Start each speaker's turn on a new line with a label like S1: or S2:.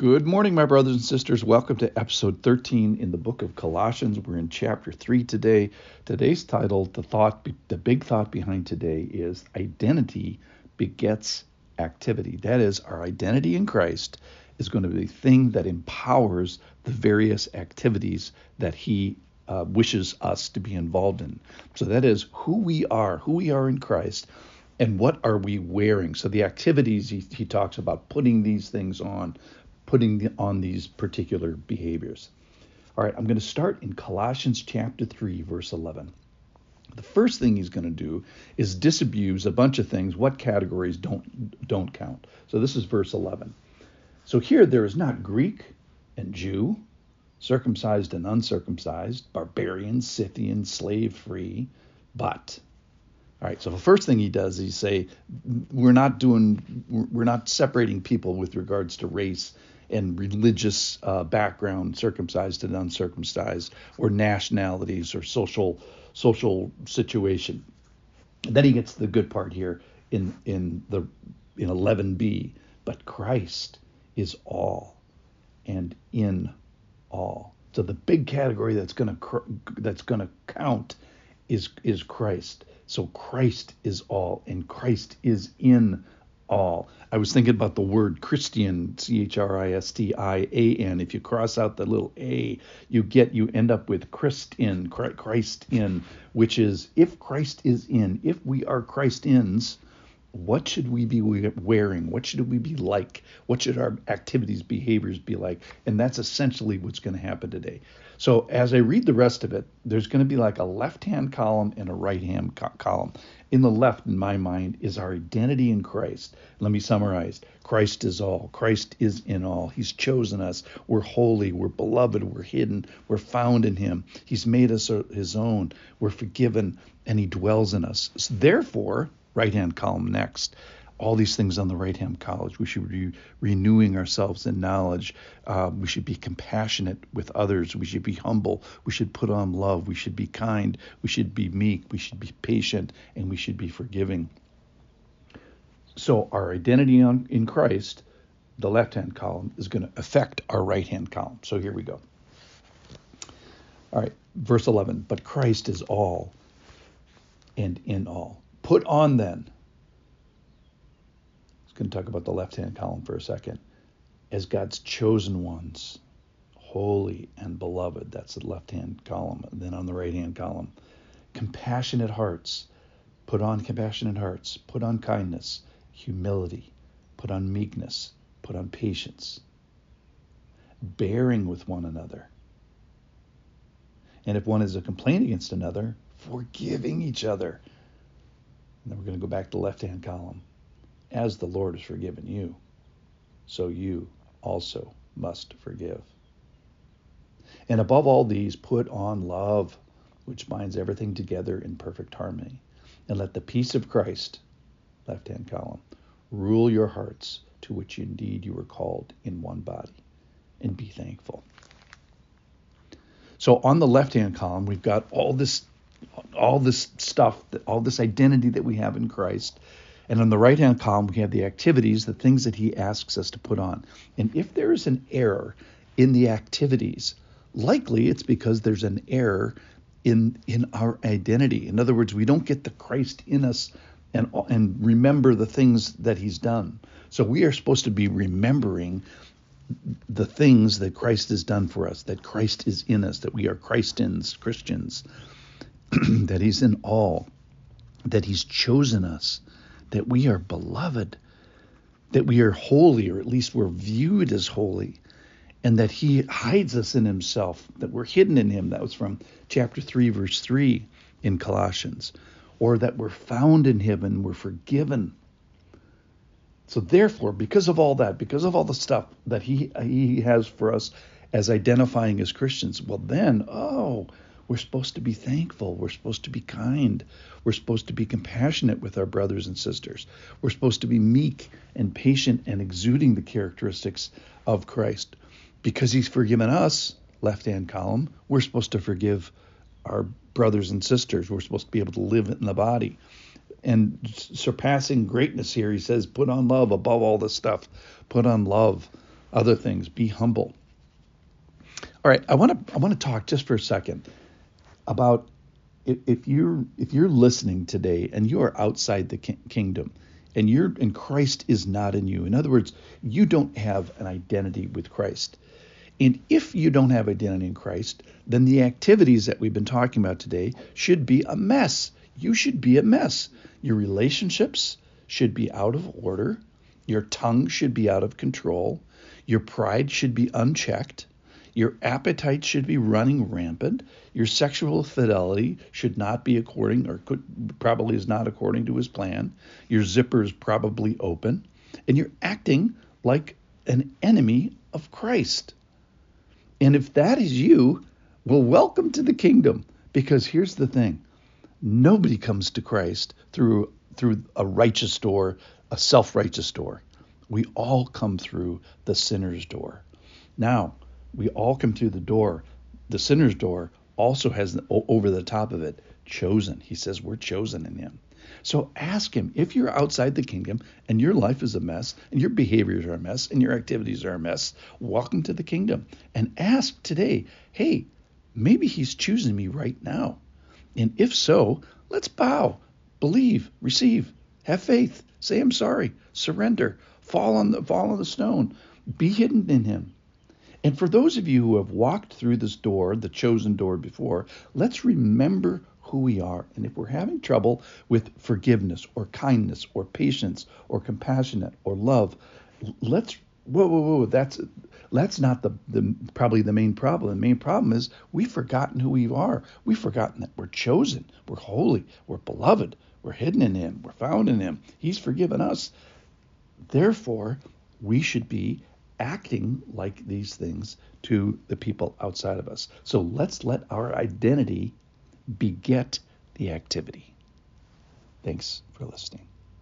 S1: Good morning, my brothers and sisters. Welcome to episode 13 in the book of Colossians. We're in chapter 3 today. Today's title, the thought, the big thought behind today is identity begets activity. That is, our identity in Christ is going to be the thing that empowers the various activities that He uh, wishes us to be involved in. So that is who we are, who we are in Christ, and what are we wearing. So the activities he, he talks about putting these things on putting on these particular behaviors. All right, I'm going to start in Colossians chapter 3, verse 11. The first thing he's going to do is disabuse a bunch of things. What categories don't don't count? So this is verse 11. So here there is not Greek and Jew, circumcised and uncircumcised, barbarian, Scythian, slave free, but all right. So the first thing he does is he say we're not doing we're not separating people with regards to race and religious uh, background, circumcised and uncircumcised, or nationalities or social social situation. And then he gets the good part here in in the in 11b. But Christ is all and in all. So the big category that's gonna that's gonna count is is Christ. So Christ is all, and Christ is in all. I was thinking about the word Christian, C H R I S T I A N. If you cross out the little A, you get you end up with Christ in, Christ in, which is if Christ is in, if we are Christ ins, what should we be wearing? What should we be like? What should our activities, behaviors be like? And that's essentially what's going to happen today. So as I read the rest of it, there's going to be like a left hand column and a right hand co- column. In the left, in my mind, is our identity in Christ. Let me summarize Christ is all, Christ is in all. He's chosen us. We're holy, we're beloved, we're hidden, we're found in Him. He's made us uh, His own, we're forgiven, and He dwells in us. So therefore, right hand column next. All these things on the right hand column. We should be renewing ourselves in knowledge. Uh, we should be compassionate with others. We should be humble. We should put on love. We should be kind. We should be meek. We should be patient. And we should be forgiving. So, our identity on, in Christ, the left hand column, is going to affect our right hand column. So, here we go. All right, verse 11. But Christ is all and in all. Put on then. I was going to talk about the left hand column for a second. As God's chosen ones, holy and beloved. That's the left hand column. And then on the right hand column, compassionate hearts. Put on compassionate hearts. Put on kindness, humility. Put on meekness. Put on patience. Bearing with one another. And if one is a complaint against another, forgiving each other and then we're going to go back to the left hand column. As the Lord has forgiven you, so you also must forgive. And above all these, put on love, which binds everything together in perfect harmony. And let the peace of Christ, left hand column, rule your hearts, to which indeed you were called in one body. And be thankful. So on the left hand column, we've got all this all this stuff, all this identity that we have in Christ. And on the right hand column, we have the activities, the things that he asks us to put on. And if there is an error in the activities, likely it's because there's an error in in our identity. In other words, we don't get the Christ in us and and remember the things that he's done. So we are supposed to be remembering the things that Christ has done for us, that Christ is in us, that we are Christians, Christians. that He's in all, that He's chosen us, that we are beloved, that we are holy, or at least we're viewed as holy, and that He hides us in Himself, that we're hidden in Him. That was from chapter 3, verse 3 in Colossians, or that we're found in Him and we're forgiven. So therefore, because of all that, because of all the stuff that he he has for us as identifying as Christians, well then, oh, we're supposed to be thankful. We're supposed to be kind. We're supposed to be compassionate with our brothers and sisters. We're supposed to be meek and patient and exuding the characteristics of Christ. Because he's forgiven us, left hand column, we're supposed to forgive our brothers and sisters. We're supposed to be able to live in the body. And surpassing greatness here, he says, put on love above all this stuff. Put on love. other things. Be humble. All right, I want to I want to talk just for a second about if, you're if you're listening today and you are outside the kingdom and you're and Christ is not in you. In other words, you don't have an identity with Christ. And if you don't have identity in Christ, then the activities that we've been talking about today should be a mess. You should be a mess. Your relationships should be out of order. Your tongue should be out of control. Your pride should be unchecked. Your appetite should be running rampant. Your sexual fidelity should not be according, or could, probably is not according to his plan. Your zipper is probably open. And you're acting like an enemy of Christ. And if that is you, well, welcome to the kingdom. Because here's the thing nobody comes to Christ through through a righteous door, a self-righteous door. We all come through the sinner's door. Now, we all come through the door. The sinner's door also has over the top of it chosen. He says we're chosen in him. So ask him if you're outside the kingdom and your life is a mess and your behaviors are a mess and your activities are a mess, welcome to the kingdom. And ask today, hey, maybe he's choosing me right now. And if so, let's bow, believe, receive, have faith, say I'm sorry, surrender, fall on the fall on the stone, be hidden in him. And for those of you who have walked through this door, the chosen door before, let's remember who we are. And if we're having trouble with forgiveness or kindness or patience or compassionate or love, let's whoa whoa whoa that's that's not the, the probably the main problem. The main problem is we've forgotten who we are. We've forgotten that we're chosen, we're holy, we're beloved, we're hidden in Him, we're found in Him. He's forgiven us. Therefore, we should be acting like these things to the people outside of us. So let's let our identity beget the activity. Thanks for listening.